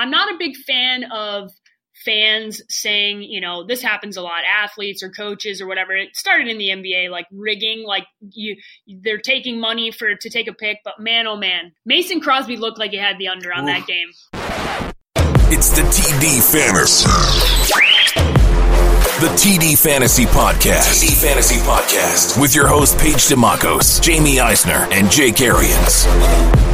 I'm not a big fan of fans saying, you know, this happens a lot, athletes or coaches or whatever. It started in the NBA, like rigging, like you, they're taking money for to take a pick. But man, oh man, Mason Crosby looked like he had the under on Ooh. that game. It's the TD Fantasy. The TD Fantasy Podcast. TD Fantasy Podcast with your host Paige Demacos, Jamie Eisner, and Jake Arians.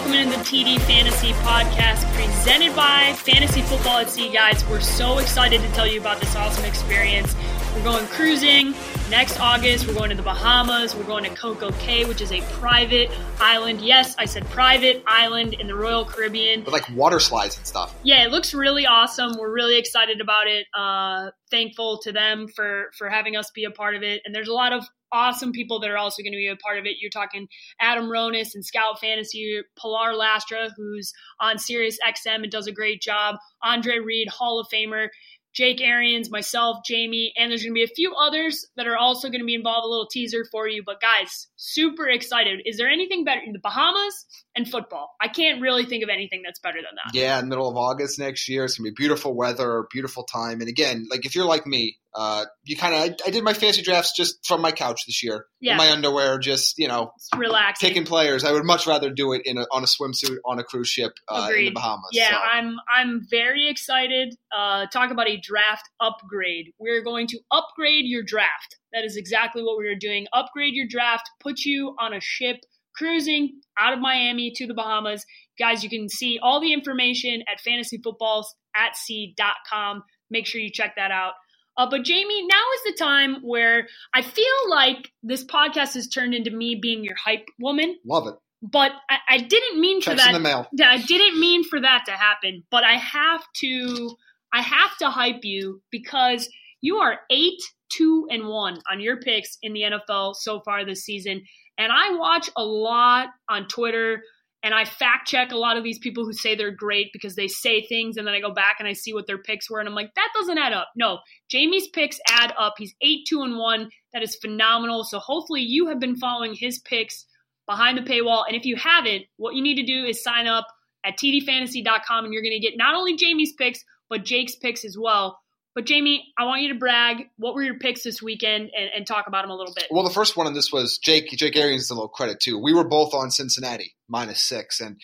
Welcome into the TD Fantasy Podcast presented by Fantasy Football at Sea, guys. We're so excited to tell you about this awesome experience. We're going cruising next August. We're going to the Bahamas. We're going to Coco Cay, which is a private island. Yes, I said private island in the Royal Caribbean. With like water slides and stuff. Yeah, it looks really awesome. We're really excited about it. Uh, thankful to them for for having us be a part of it. And there's a lot of awesome people that are also going to be a part of it. You're talking Adam Ronis and Scout Fantasy, Pilar Lastra, who's on Sirius XM and does a great job, Andre Reed, Hall of Famer. Jake Arians, myself, Jamie, and there's going to be a few others that are also going to be involved. A little teaser for you, but guys, super excited. Is there anything better in the Bahamas and football? I can't really think of anything that's better than that. Yeah, middle of August next year, it's going to be beautiful weather, beautiful time. And again, like if you're like me, uh, you kind of I, I, did my fantasy drafts just from my couch this year yeah. in my underwear, just you know, relax, picking players. I would much rather do it in a, on a swimsuit on a cruise ship uh, in the Bahamas. Yeah, so. I'm I'm very excited. Uh, talk about a draft upgrade. We're going to upgrade your draft. That is exactly what we are doing. Upgrade your draft. Put you on a ship cruising out of Miami to the Bahamas. Guys, you can see all the information at fantasyfootballs.sea.com. Make sure you check that out. Uh, but Jamie, now is the time where I feel like this podcast has turned into me being your hype woman. Love it. But I, I didn't mean Checks for that. In the mail. I didn't mean for that to happen. But I have to. I have to hype you because you are eight, two, and one on your picks in the NFL so far this season. And I watch a lot on Twitter and I fact check a lot of these people who say they're great because they say things and then I go back and I see what their picks were and I'm like that doesn't add up. No, Jamie's picks add up. He's 8 2 and 1. That is phenomenal. So hopefully you have been following his picks behind the paywall and if you haven't, what you need to do is sign up at tdfantasy.com and you're going to get not only Jamie's picks but Jake's picks as well. But Jamie, I want you to brag. What were your picks this weekend, and, and, talk about them a little bit? Well, the first one on this was Jake. Jake Arians a little credit too. We were both on Cincinnati minus six, and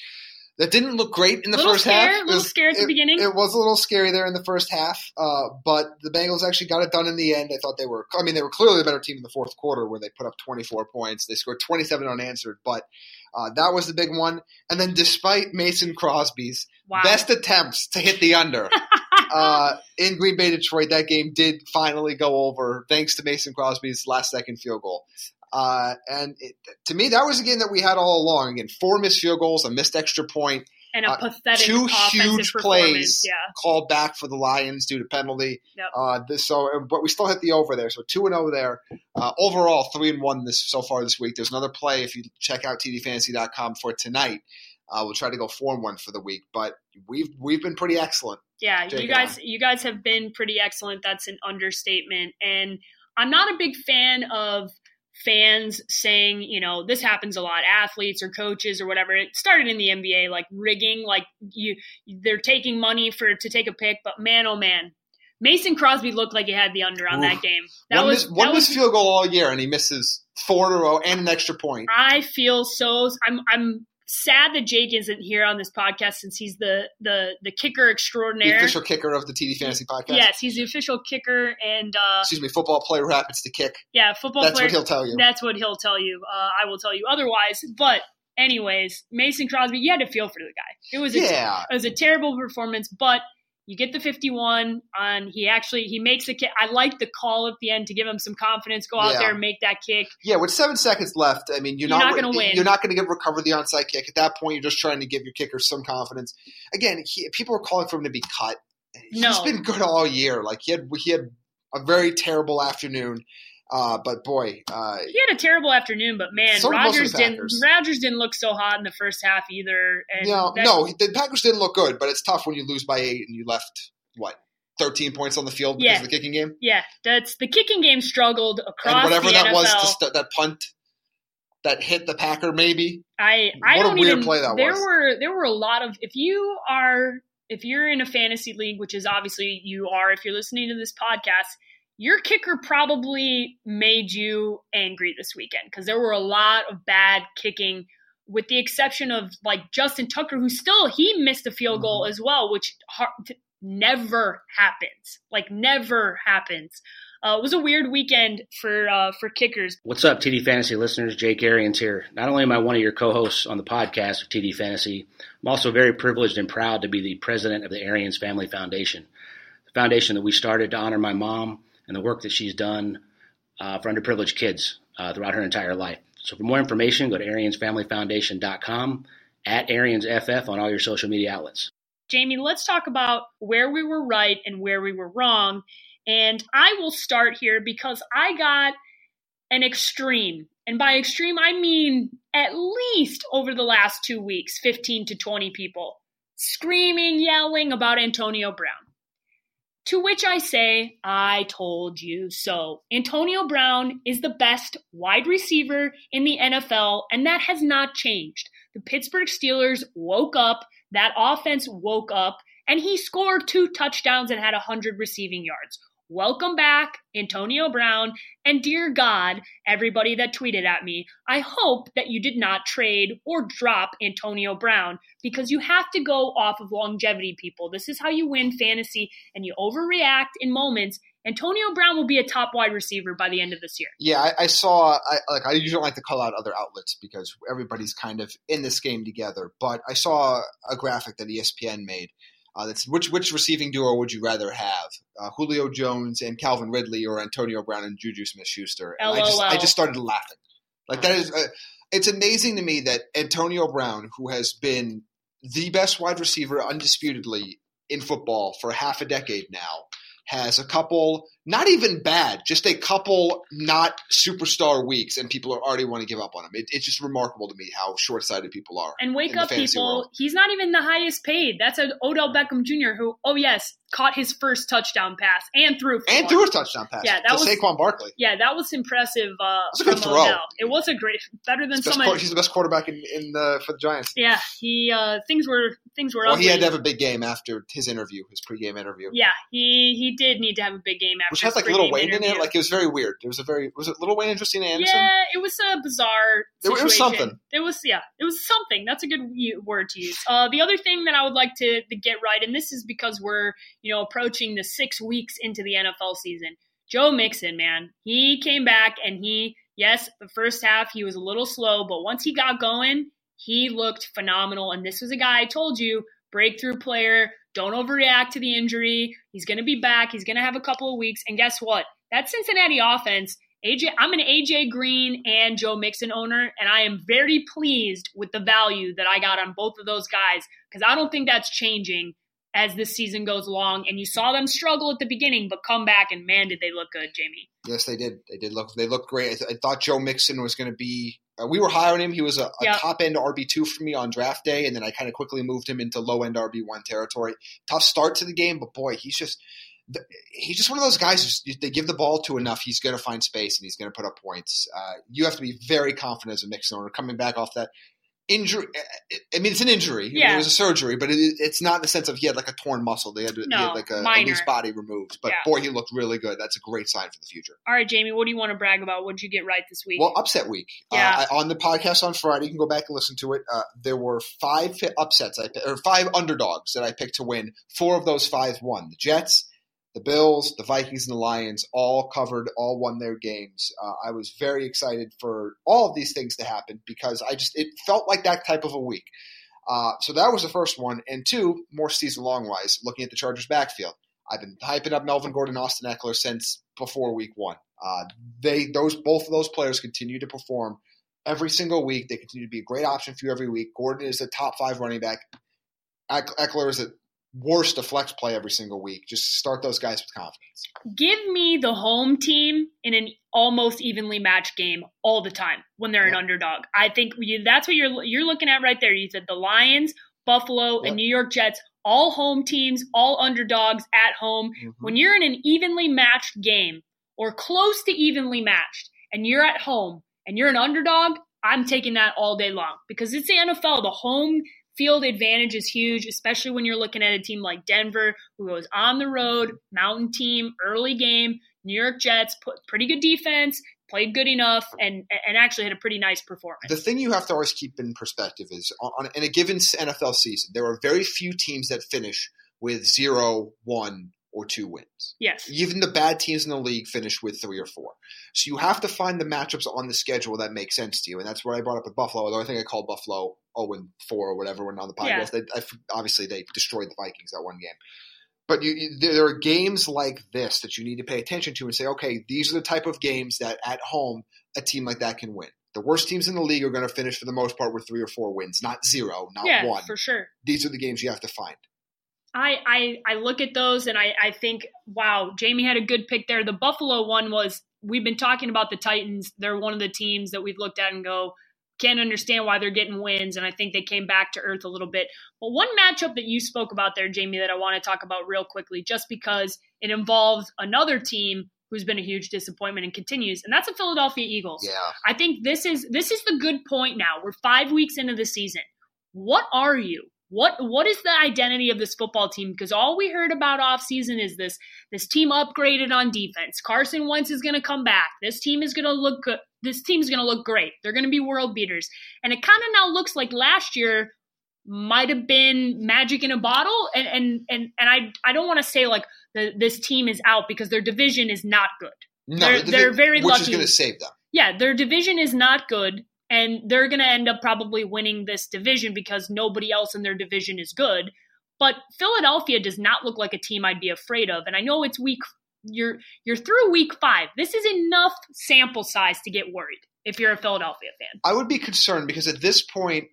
that didn't look great in the little first scare, half. A little scary at the it, beginning. It was a little scary there in the first half, uh, but the Bengals actually got it done in the end. I thought they were. I mean, they were clearly the better team in the fourth quarter, where they put up 24 points. They scored 27 unanswered, but uh, that was the big one. And then, despite Mason Crosby's wow. best attempts to hit the under. uh, in Green Bay, Detroit, that game did finally go over thanks to Mason Crosby's last second field goal. Uh, and it, to me, that was a game that we had all along. Again, four missed field goals, a missed extra point, and a uh, pathetic two huge plays yeah. called back for the Lions due to penalty. Yep. Uh, this, so, but we still hit the over there. So two and zero there. Uh, overall, three and one this so far this week. There's another play if you check out tdfantasy.com for tonight. Uh, we'll try to go four and one for the week, but we've we've been pretty excellent. Yeah, Jake you guys you guys have been pretty excellent. That's an understatement. And I'm not a big fan of fans saying, you know, this happens a lot, athletes or coaches or whatever. It started in the NBA, like rigging, like you they're taking money for to take a pick, but man oh man. Mason Crosby looked like he had the under on Ooh. that game. That one was miss, one missed field goal all year, and he misses four in a row and an extra point. I feel so. I'm I'm sad that Jake isn't here on this podcast since he's the the the kicker extraordinaire, the official kicker of the TD Fantasy Podcast. Yes, he's the official kicker, and uh, excuse me, football player happens to kick. Yeah, football. That's player, what he'll tell you. That's what he'll tell you. Uh, I will tell you otherwise. But anyways, Mason Crosby, you had to feel for the guy. It was a, yeah. it was a terrible performance, but you get the 51 on he actually he makes a kick. I like the call at the end to give him some confidence go out yeah. there and make that kick. Yeah with seven seconds left i mean you're, you're not, not going to win. you're not going to get recover the onside kick. At that point you're just trying to give your kicker some confidence. Again he, people are calling for him to be cut. He's no. been good all year. Like he had he had a very terrible afternoon uh, but boy, uh, he had a terrible afternoon. But man, so Rodgers didn't. Rodgers didn't look so hot in the first half either. And no, no, the Packers didn't look good. But it's tough when you lose by eight and you left what 13 points on the field because yeah. of the kicking game. Yeah, that's the kicking game struggled across and whatever that NFL. was, st- that punt that hit the Packer maybe. I I What a don't weird even. play that there was. were there were a lot of if you are if you're in a fantasy league, which is obviously you are if you're listening to this podcast, your kicker probably made you angry this weekend because there were a lot of bad kicking. With the exception of like Justin Tucker, who still he missed a field goal Mm-hmm. as well, which never happens. Like never happens. Uh, it was a weird weekend for uh, for kickers. What's up, TD Fantasy listeners? Jake Arians here. Not only am I one of your co-hosts on the podcast of TD Fantasy, I'm also very privileged and proud to be the president of the Arians Family Foundation, the foundation that we started to honor my mom and the work that she's done uh, for underprivileged kids uh, throughout her entire life. So for more information, go to AriansFamilyFoundation.com, at AriansFF on all your social media outlets. Jamie, let's talk about where we were right and where we were wrong. And I will start here because I got an extreme. And by extreme, I mean at least over the last two weeks, 15 to 20 people screaming, yelling about Antonio Brown. To which I say, I told you so. Antonio Brown is the best wide receiver in the NFL, and that has not changed. The Pittsburgh Steelers woke up, that offense woke up, and he scored two touchdowns and had 100 receiving yards. Welcome back, Antonio Brown. And dear God, everybody that tweeted at me, I hope that you did not trade or drop Antonio Brown because you have to go off of longevity, people. This is how you win fantasy, and you overreact in moments. Antonio Brown will be a top wide receiver by the end of this year. Yeah, I, I saw. I like. I usually don't like to call out other outlets because everybody's kind of in this game together. But I saw a graphic that ESPN made. Uh, that's which which receiving duo would you rather have? Uh, Julio Jones and Calvin Ridley, or Antonio Brown and Juju Smith-Schuster? And I just I just started laughing. Like that is. Uh, it's amazing to me that Antonio Brown, who has been the best wide receiver undisputedly in football for half a decade now, has a couple not even bad, just a couple not superstar weeks, and people are already want to give up on him. It, it's just remarkable to me how short sighted people are. And wake up, people. world. He's not even the highest paid. That's an Odell Beckham Jr. who, oh, yes, caught his first touchdown pass and threw And one. threw a touchdown pass Yeah, that to was- Saquon Barkley. Yeah, that was impressive. Uh, was a good throw. Odell. It was a great, better than some. he's the best quarterback in, in the, for the Giants. Yeah, he uh, things were things were Well, ugly. he had to have a big game after his interview, his pregame interview, yeah, he he did need to have a big game after which has like Lil Wayne in it. Like it was very weird. It was a very was it Lil Wayne and Christina Anderson? Yeah, it was a bizarre. It- it was something. It was yeah, it was something. That's a good word to use. Uh, the other thing that I would like to, to get right, and this is because we're you know approaching the six weeks into the NFL season. Joe Mixon, man, he came back and he yes, the first half he was a little slow, but once he got going, he looked phenomenal. And this was a guy I told you breakthrough player. Don't overreact to the injury. He's going to be back. He's going to have a couple of weeks. And guess what? That Cincinnati offense, AJ, I'm an AJ Green and Joe Mixon owner, and I am very pleased with the value that I got on both of those guys because I don't think that's changing as this season goes along. And you saw them struggle at the beginning, but come back and man, did they look good, Jamie. Yes, they did. They did look. They looked great. I, th- I thought Joe Mixon was going to be. Uh, we were high on him. He was a, a Yeah. top end RB two for me on draft day, and then I kind of quickly moved him into low end RB one territory. Tough start to the game, but boy, he's just he's just one of those guys. They give the ball to enough, he's going to find space and he's going to put up points. Uh, you have to be very confident as a Mixon owner coming back off that injury. I mean, it's an injury. I mean, it was a surgery, but it, it's not in the sense of he had like a torn muscle. They had, to, he had like a, a loose body removed. But Yeah. boy, he looked really good. That's a great sign for the future. All right, Jamie, what do you want to brag about? What did you get right this week? Well, upset week. Yeah. Uh, on the podcast on Friday, you can go back and listen to it. Uh, there were five fi- upsets, I or five underdogs that I picked to win. Four of those five won. The Jets, the Bills, the Vikings, and the Lions all covered, all won their games. Uh, I was very excited for all of these things to happen because I just it felt like that type of a week. Uh, so that was the first one, and two more season long wise. Looking at the Chargers backfield, I've been hyping up Melvin Gordon, Austin Ekeler since before week one. Uh, they those both of those players continue to perform every single week. They continue to be a great option for you every week. Gordon is a top five running back. Eck- Ekeler is at worst a flex play every single week. Just start those guys with confidence. Give me the home team in an almost evenly matched game all the time when they're an underdog. I think you, that's what you're you're looking at right there. You said the Lions, Buffalo, Yep. and New York Jets, all home teams, all underdogs at home. Mm-hmm. When you're in an evenly matched game or close to evenly matched, and you're at home and you're an underdog, I'm taking that all day long because it's the NFL. The home field advantage is huge, especially when you're looking at a team like Denver, who goes on the road, mountain team, early game. New York Jets put pretty good defense, played good enough, and and actually had a pretty nice performance. The thing you have to always keep in perspective is on, in a given NFL season, there are very few teams that finish with zero, one, or two wins. Yes. Even the bad teams in the league finish with three or four. So you have to find the matchups on the schedule that make sense to you. And that's what I brought up with Buffalo, although I think I called Buffalo 0 and 4 or whatever when on the podcast. Yeah. They, I, obviously, they destroyed the Vikings that one game. But you, you, there are games like this that you need to pay attention to and say, okay, these are the type of games that at home a team like that can win. The worst teams in the league are going to finish for the most part with three or four wins, not zero, not yeah, one. for sure. These are the games you have to find. I, I, I look at those and I, I think, wow, Jamie had a good pick there. The Buffalo one was, we've been talking about the Titans. They're one of the teams that we've looked at and go, can't understand why they're getting wins. And I think they came back to earth a little bit. But one matchup that you spoke about there, Jamie, that I want to talk about real quickly, just because it involves another team who's been a huge disappointment and continues, and that's the Philadelphia Eagles. Yeah. I think this is this is the good point now. We're five weeks into the season. What are you? What what is the identity of this football team? Because all we heard about offseason is this this team upgraded on defense. Carson Wentz is going to come back. This team is going to look good. This team is going to look great. They're going to be world beaters. And it kind of now looks like last year might have been magic in a bottle. And and and and I I don't want to say like the, this team is out because their division is not good. No, they're, the, they're very which lucky. is going to save them. Yeah, their division is not good and they're going to end up probably winning this division because nobody else in their division is good. But Philadelphia does not look like a team I'd be afraid of. And I know it's week you're you're through week 5. This is enough sample size to get worried if you're a Philadelphia fan. I would be concerned because at this point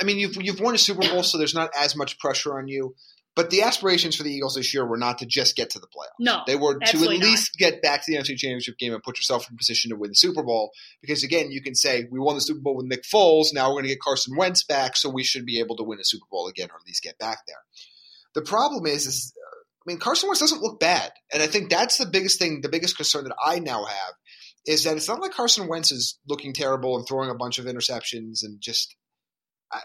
I mean you've you've won a Super Bowl so there's not as much pressure on you. But the aspirations for the Eagles this year were not to just get to the playoffs. No, they were to at not. least get back to the NFC Championship game and put yourself in position to win the Super Bowl. Because again, you can say we won the Super Bowl with Nick Foles. Now we're going to get Carson Wentz back, so we should be able to win a Super Bowl again, or at least get back there. The problem is, is I mean, Carson Wentz doesn't look bad, and I think that's the biggest thing, the biggest concern that I now have is that it's not like Carson Wentz is looking terrible and throwing a bunch of interceptions and just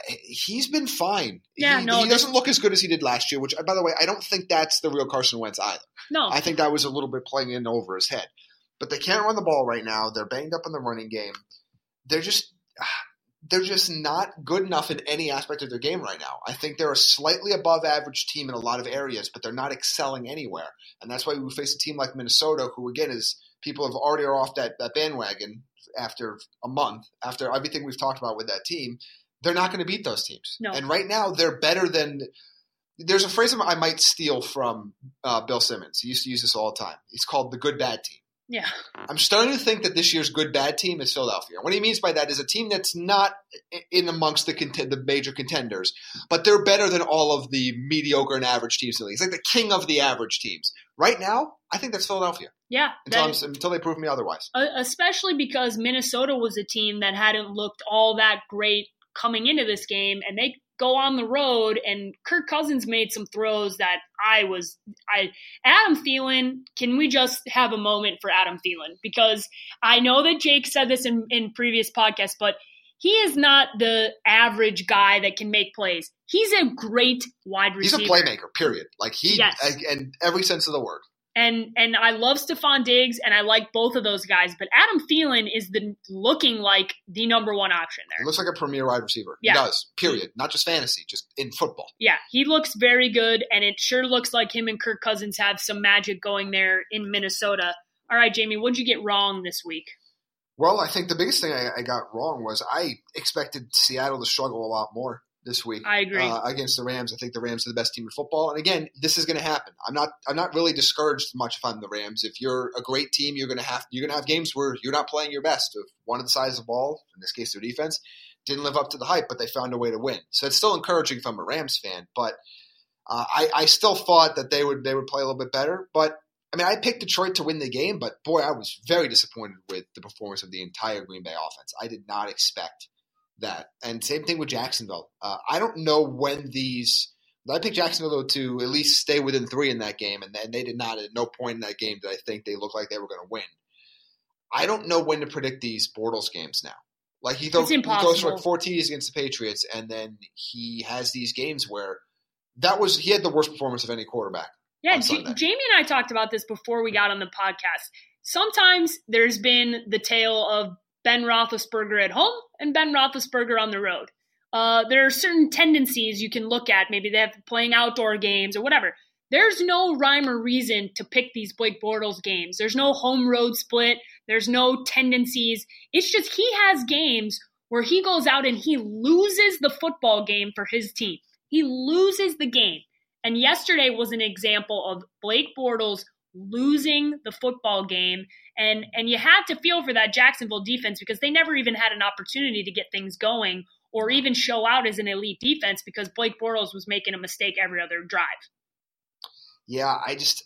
he's been fine. Yeah, he, no, he doesn't look as good as he did last year. Which, uh, by the way, I don't think that's the real Carson Wentz either. No, I think that was a little bit playing in over his head. But they can't run the ball right now. They're banged up in the running game. They're just they're just not good enough in any aspect of their game right now. I think they're a slightly above average team in a lot of areas, but they're not excelling anywhere. And that's why we face a team like Minnesota, who again is people have already are off that, that bandwagon after a month, after everything we've talked about with that team they're not going to beat those teams. No. And right now, they're better than. There's a phrase I might steal from uh, Bill Simmons. He used to use this all the time. It's called the good bad team. Yeah. I'm starting to think that this year's good bad team is Philadelphia. What he means by that is a team that's not in amongst the cont- the major contenders, but they're better than all of the mediocre and average teams in the league. It's like the king of the average teams. Right now, I think that's Philadelphia. Yeah. Until, is, until they prove me otherwise. Especially because Minnesota was a team that hadn't looked all that great coming into this game and they go on the road and Kirk Cousins made some throws that I was I Adam Thielen, can we just have a moment for Adam Thielen? Because I know that Jake said this in, in previous podcasts, but he is not the average guy that can make plays. He's a great wide receiver. He's a playmaker, period. Like he yes. and every sense of the word. And and I love Stefon Diggs and I like both of those guys, but Adam Thielen is the looking like the number one option there. He looks like a premier wide receiver. Yeah. He does. Period. Not just fantasy, just in football. Yeah, he looks very good, and it sure looks like him and Kirk Cousins have some magic going there in Minnesota. All right, Jamie, what'd you get wrong this week? Well, I think the biggest thing I, I got wrong was I expected Seattle to struggle a lot more this week. I agree. Uh, against the Rams, I think the Rams are the best team in football. And again, this is going to happen. I'm not. I'm not really discouraged much if I'm the Rams. If you're a great team, you're going to have you're going to have games where you're not playing your best. If one of the sides of the ball, in this case their defense, didn't live up to the hype, but they found a way to win. So it's still encouraging if I'm a Rams fan. But uh, I, I still thought that they would they would play a little bit better. But I mean, I picked Detroit to win the game, but boy, I was very disappointed with the performance of the entire Green Bay offense. I did not expect that. And same thing with Jacksonville. Uh, I don't know when these. I picked Jacksonville to at least stay within three in that game, and, and they did not. At no point in that game did I think they looked like they were going to win. I don't know when to predict these Bortles games now. Like he, throw, It's he throws for like four TDs against the Patriots, and then he has these games where that was he had the worst performance of any quarterback. Yeah, J- Jamie and I talked about this before we got on the podcast. Sometimes there's been the tale of Ben Roethlisberger at home and Ben Roethlisberger on the road. Uh, there are certain tendencies you can look at. Maybe they have playing outdoor games or whatever. There's no rhyme or reason to pick these Blake Bortles games. There's no home road split. There's no tendencies. It's just he has games where he goes out and he loses the football game for his team. He loses the game. And yesterday was an example of Blake Bortles losing the football game. And and you had to feel for that Jacksonville defense because they never even had an opportunity to get things going or even show out as an elite defense because Blake Bortles was making a mistake every other drive. Yeah, I just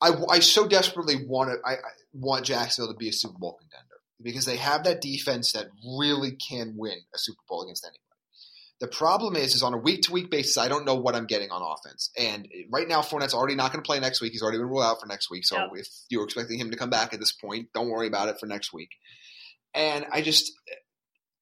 I, I so desperately want it. I, I want Jacksonville to be a Super Bowl contender because they have that defense that really can win a Super Bowl against anybody. The problem is, is on a week to week basis, I don't know what I'm getting on offense. And right now, Fournette's already not going to play next week. He's already been ruled out for next week. So if you're expecting him to come back at this point, don't worry about it for next week. And I just,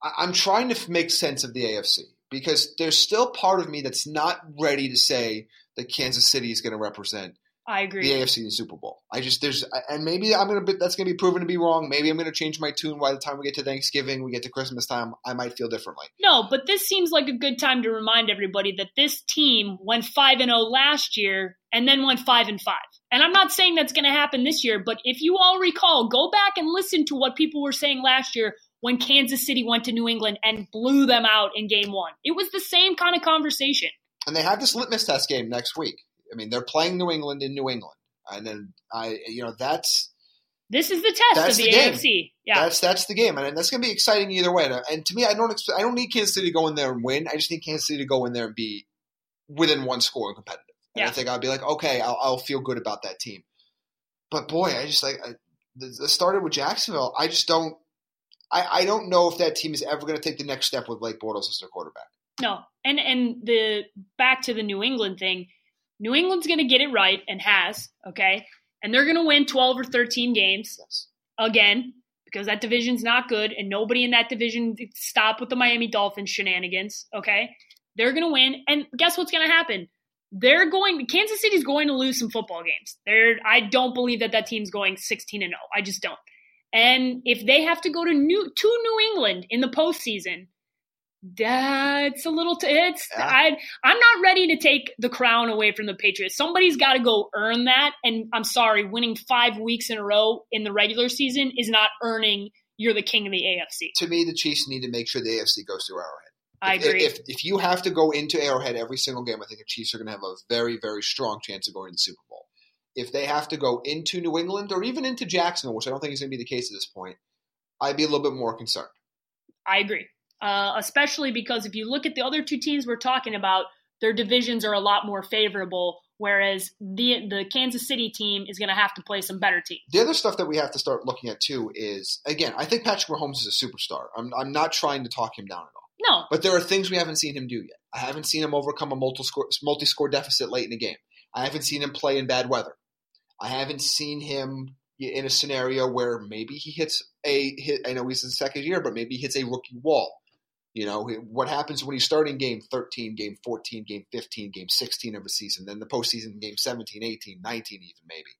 I'm trying to make sense of the AFC because there's still part of me that's not ready to say that Kansas City is going to represent I agree. the AFC the Super Bowl. I just there's and maybe I'm gonna be, that's gonna be proven to be wrong. Maybe I'm gonna change my tune by the time we get to Thanksgiving, we get to Christmas time. I might feel differently. No, but this seems like a good time to remind everybody that this team went 5 and 0 last year and then went 5 and 5. And I'm not saying that's going to happen this year, but if you all recall, go back and listen to what people were saying last year when Kansas City went to New England and blew them out in game 1. It was the same kind of conversation. And they have this litmus test game next week. I mean, they're playing New England in New England, and then I, you know, that's This is the test That's of the the, game. AFC. Yeah. that's that's the game, and that's gonna be exciting either way. And, to me, I don't expect, I don't need Kansas City to go in there and win. I just need Kansas City to go in there and be within one score and competitive. And I think I'll be like, okay, I'll, I'll feel good about that team. But boy, I just like I, started with Jacksonville. I just don't. I, I don't know if that team is ever going to take the next step with Blake Bortles as their quarterback. No, and and the back to the New England thing. New England's going to get it right and has okay, and they're going to win twelve or thirteen games Yes. again because that division's not good, and nobody in that division stop with the Miami Dolphins shenanigans. Okay, they're going to win, and guess what's going to happen? They're going. Kansas City's going to lose some football games. They're. I don't believe that that team's going sixteen and zero. I just don't. And if they have to go to new to New England in the postseason, that's a little. T- it's Yeah. I. I'm not ready to take the crown away from the Patriots. Somebody's got to go earn that. And I'm sorry, winning five weeks in a row in the regular season is not earning. You're the king of the AFC. To me, the Chiefs need to make sure the AFC goes through Arrowhead. I If- agree. If if you have to go into Arrowhead every single game, I think the Chiefs are going to have a very very strong chance of going to the Super Bowl. If they have to go into New England or even into Jacksonville, which I don't think is going to be the case at this point, I'd be a little bit more concerned. I agree. Uh, especially because if you look at the other two teams we're talking about, their divisions are a lot more favorable. Whereas the the Kansas City team is going to have to play some better teams. The other stuff that we have to start looking at too is again, I think Patrick Mahomes is a superstar. I'm I'm not trying to talk him down at all. No, But there are things we haven't seen him do yet. I haven't seen him overcome a multi-score, multi-score deficit late in a game. I haven't seen him play in bad weather. I haven't seen him in a scenario where maybe he hits a hit. I know he's in the second year, but maybe he hits a rookie wall. You know what happens when he's starting game 13, game 14, game 15, game 16 of a season, then the postseason game 17, 18, 19, even maybe.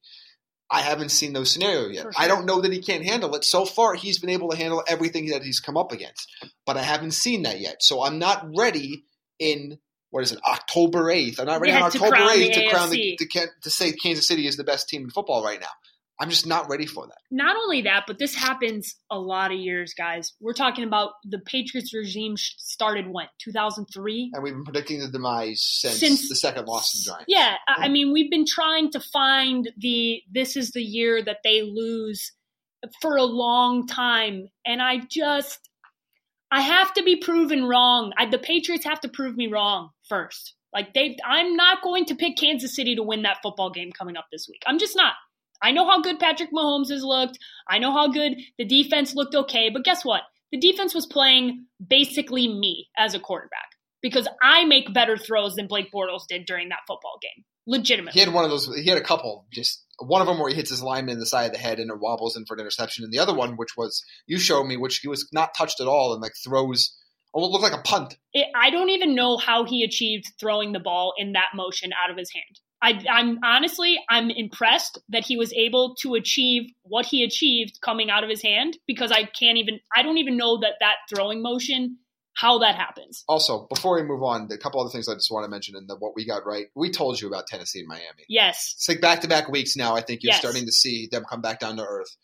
I haven't seen those scenarios yet. For I don't know that he can't handle it. So far, he's been able to handle everything that he's come up against, but I haven't seen that yet. So I'm not ready in what is it, October 8th? I'm not ready Yeah, on October crown 8th to crown the, to, to say Kansas City is the best team in football right now. I'm just not ready for that. not only that, but this happens a lot of years, guys. We're talking about the Patriots regime started when 2003. And we've been predicting the demise since, Since- the second loss to the Giants. Yeah, I I hmm. mean, we've been trying to find the this is the year that they lose for a long time, and I just I have to be proven wrong. I, the Patriots have to prove me wrong first. Like they, I'm not going to pick Kansas City to win that football game coming up this week. I'm just not. I know how good Patrick Mahomes has looked. I know how good the defense looked okay, but guess what? The defense was playing basically me as a quarterback because I make better throws than Blake Bortles did during that football game. legitimately. He had one of those. He had a couple. Just one of them where he hits his lineman in the side of the head and it wobbles in for an interception, and the other one, which was you showed me, which he was not touched at all and like throws. Oh, it looked like a punt. It, I don't even know how he achieved throwing the ball in that motion out of his hand. I, I'm honestly, I'm impressed that he was able to achieve what he achieved coming out of his hand because I can't even, I don't even know that that throwing motion, how that happens. Also, before we move on, a couple other things I just want to mention and the, what we got right. We told you about Tennessee and Miami. Yes. It's like back to back weeks now. I think you're Yes. starting to see them come back down to earth.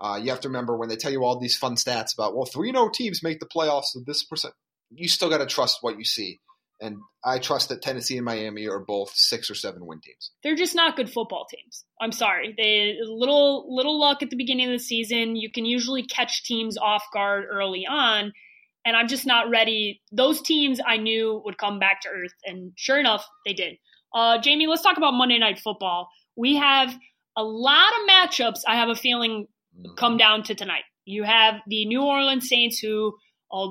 Uh, you have to remember when they tell you all these fun stats about, well, 3 0 teams make the playoffs with this percent. You still got to trust what you see. And I trust that Tennessee and Miami are both six or seven win teams. They're just not good football teams. I'm sorry. They little little luck at the beginning of the season. You can usually catch teams off guard early on, and I'm just not ready. Those teams I knew would come back to earth, and sure enough, they did. Uh, Jamie, let's talk about Monday Night Football. We have a lot of matchups. I have a feeling come down to tonight. You have the New Orleans Saints, who uh,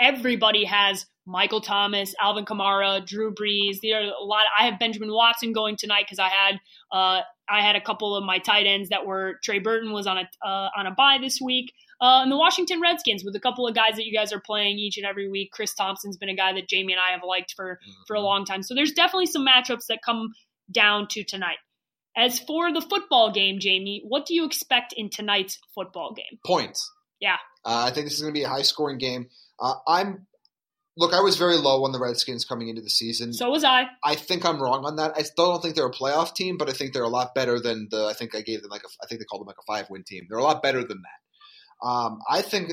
everybody has Michael Thomas, Alvin Kamara, Drew Brees. There are a lot. I have Benjamin Watson going tonight because I had uh, I had a couple of my tight ends that were Trey Burton was on a uh, on a bye this week. Uh, and the Washington Redskins with a couple of guys that you guys are playing each and every week. Chris Thompson's been a guy that Jamie and I have liked for for a long time. So there's definitely some matchups that come down to tonight. As for the football game, Jamie, what do you expect in tonight's football game? Points. Yeah. Uh, I think this is going to be a high scoring game. Uh, I'm look. I was very low on the Redskins coming into the season. So was I. I think I'm wrong on that. I still don't think they're a playoff team, but I think they're a lot better than the. I think I gave them like a. I think they called them like a five win team. They're a lot better than that. Um, I think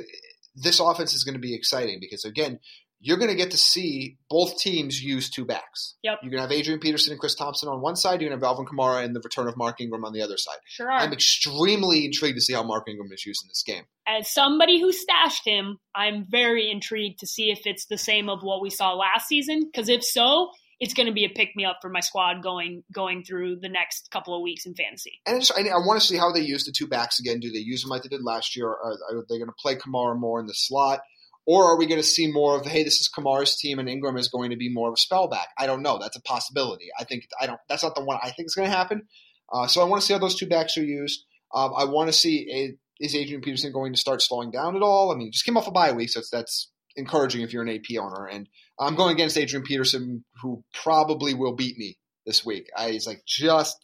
this offense is going to be exciting because again, you're going to get to see both teams use two backs. Yep. You're going to have Adrian Peterson and Chris Thompson on one side. You're going to have Alvin Kamara and the return of Mark Ingram on the other side. Sure are. I'm extremely intrigued to see how Mark Ingram is used in this game. As somebody who stashed him, I'm very intrigued to see if it's the same of what we saw last season. Because if so, it's going to be a pick me up for my squad going going through the next couple of weeks in fantasy. And I, just, I, I want to see how they use the two backs again. Do they use them like they did last year? Are, are they going to play Kamara more in the slot? Or are we going to see more of, hey, this is Kamara's team and Ingram is going to be more of a spell back? I don't know. That's a possibility. I think I don't. That's not the one I think is going to happen. Uh, so I want to see how those two backs are used. Um, I want to see is Adrian Peterson going to start slowing down at all? I mean, just came off a bye week, so that's, that's encouraging if you're an AP owner. And I'm going against Adrian Peterson, who probably will beat me this week. I, he's like just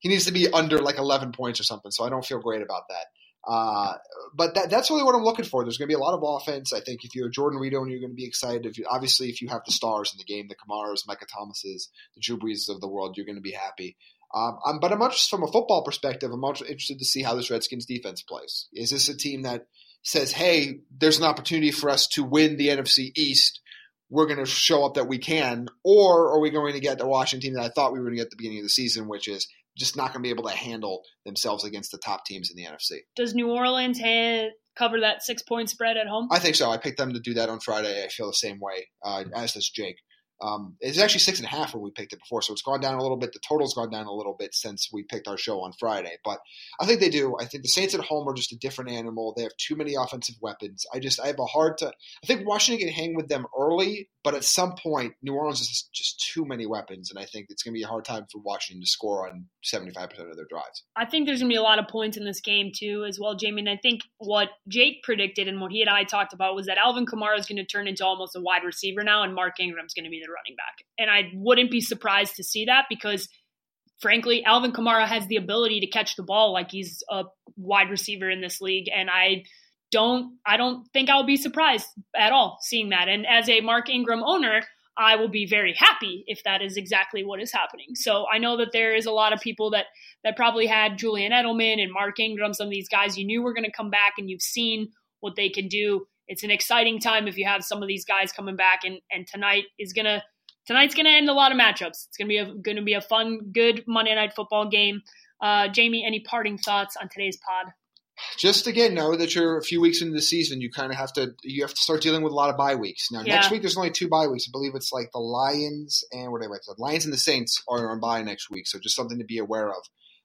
he needs to be under like 11 points or something. So I don't feel great about that. Uh, but that, that's really what I'm looking for. There's going to be a lot of offense. I think if you're Jordan Reed owner, you're going to be excited. If you, obviously, if you have the stars in the game, the Kamaras, Micah Thomases, the Drew Brees of the world, you're going to be happy. Um, I'm, but I'm just from a football perspective. I'm interested to see how this Redskins defense plays. Is this a team that says, "Hey, there's an opportunity for us to win the NFC East"? We're going to show up that we can, or are we going to get the Washington that I thought we were going to get at the beginning of the season, which is just not going to be able to handle themselves against the top teams in the NFC. Does New Orleans cover that six point spread at home? I think so. I picked them to do that on Friday. I feel the same way, uh, as does Jake. Um, it's actually six and a half when we picked it before, so it's gone down a little bit. The total's gone down a little bit since we picked our show on Friday, but I think they do. I think the Saints at home are just a different animal. They have too many offensive weapons. I just I have a hard to. I think Washington can hang with them early, but at some point, New Orleans is just too many weapons, and I think it's going to be a hard time for Washington to score on seventy five percent of their drives. I think there's going to be a lot of points in this game too, as well, Jamie. And I think what Jake predicted and what he and I talked about was that Alvin Kamara is going to turn into almost a wide receiver now, and Mark Ingram's going to be the running back. And I wouldn't be surprised to see that because, frankly, Alvin Kamara has the ability to catch the ball like he's a wide receiver in this league, and I don't, I don't think I'll be surprised at all seeing that. And as a Mark Ingram owner. I will be very happy if that is exactly what is happening. So I know that there is a lot of people that that probably had Julian Edelman and Mark Ingram, some of these guys you knew were going to come back and you've seen what they can do. It's an exciting time if you have some of these guys coming back and and tonight is going to tonight's to end a lot of matchups. It's going to be a to be a fun good Monday night football game. Uh, Jamie, any parting thoughts on today's pod? just again know that you're a few weeks into the season. You kind of have to you have to start dealing with a lot of bye weeks. Now Yeah. next week there's only two bye weeks. I believe it's like the Lions and what I said, Lions and the Saints are on bye next week. So just something to be aware of.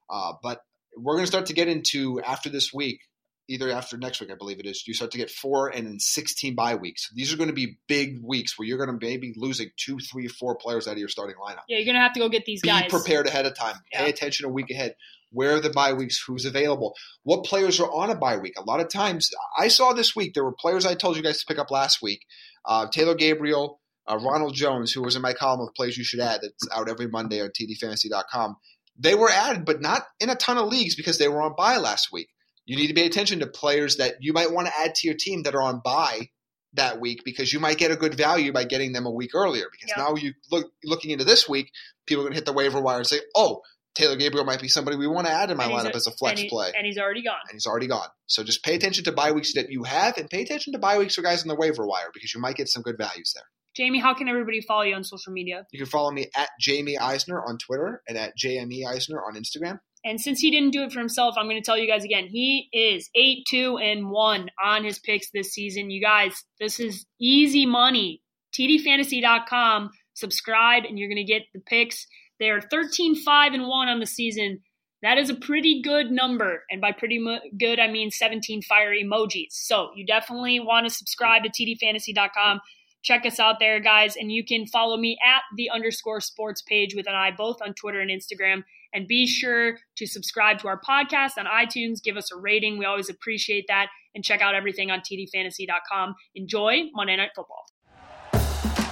Uh, but we're going to start to get into after this week either after next week, I believe it is, you start to get four and then 16 bye weeks. These are going to be big weeks where you're going to maybe losing two, three, four players out of your starting lineup. Yeah, you're going to have to go get these Be guys. Be prepared ahead of time. Yeah. Pay attention a week ahead. Where are the bye weeks? Who's available? What players are on a bye week? A lot of times, I saw this week there were players I told you guys to pick up last week. Uh, Taylor Gabriel, uh, Ronald Jones, who was in my column of plays you should add that's out every Monday on TDFantasy.com. They were added, but not in a ton of leagues because they were on bye last week. You need to pay attention to players that you might want to add to your team that are on buy that week because you might get a good value by getting them a week earlier. Because Yeah. now you look looking into this week, people are going to hit the waiver wire and say, "Oh, Taylor Gabriel might be somebody we want to add in my lineup a- as a flex and he- play." and he's already gone. and he's already gone. So just pay attention to bye weeks that you have, and pay attention to bye weeks for guys on the waiver wire because you might get some good values there. Jamie, how can everybody follow you on social media? You can follow me at Jamie Eisner on Twitter and at JME Eisner on Instagram. And since he didn't do it for himself, I'm going to tell you guys again. He is 8 2 and 1 on his picks this season. You guys, this is easy money. TDFantasy.com. Subscribe, and you're going to get the picks. They are 13 5 and 1 on the season. That is a pretty good number. And by pretty mu- good, I mean 17 fire emojis. So you definitely want to subscribe to TDFantasy.com. Check us out there, guys. And you can follow me at the underscore sports page with an eye both on Twitter and Instagram. And be sure to subscribe to our podcast on iTunes. Give us a rating. We always appreciate that. And check out everything on tdfantasy.com. Enjoy Monday Night Football.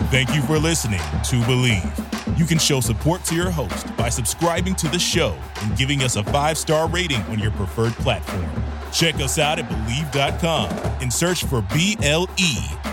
Thank you for listening to Bleav. You can show support to your host by subscribing to the show and giving us a five star rating on your preferred platform. Check us out at Bleav.com and search for B L E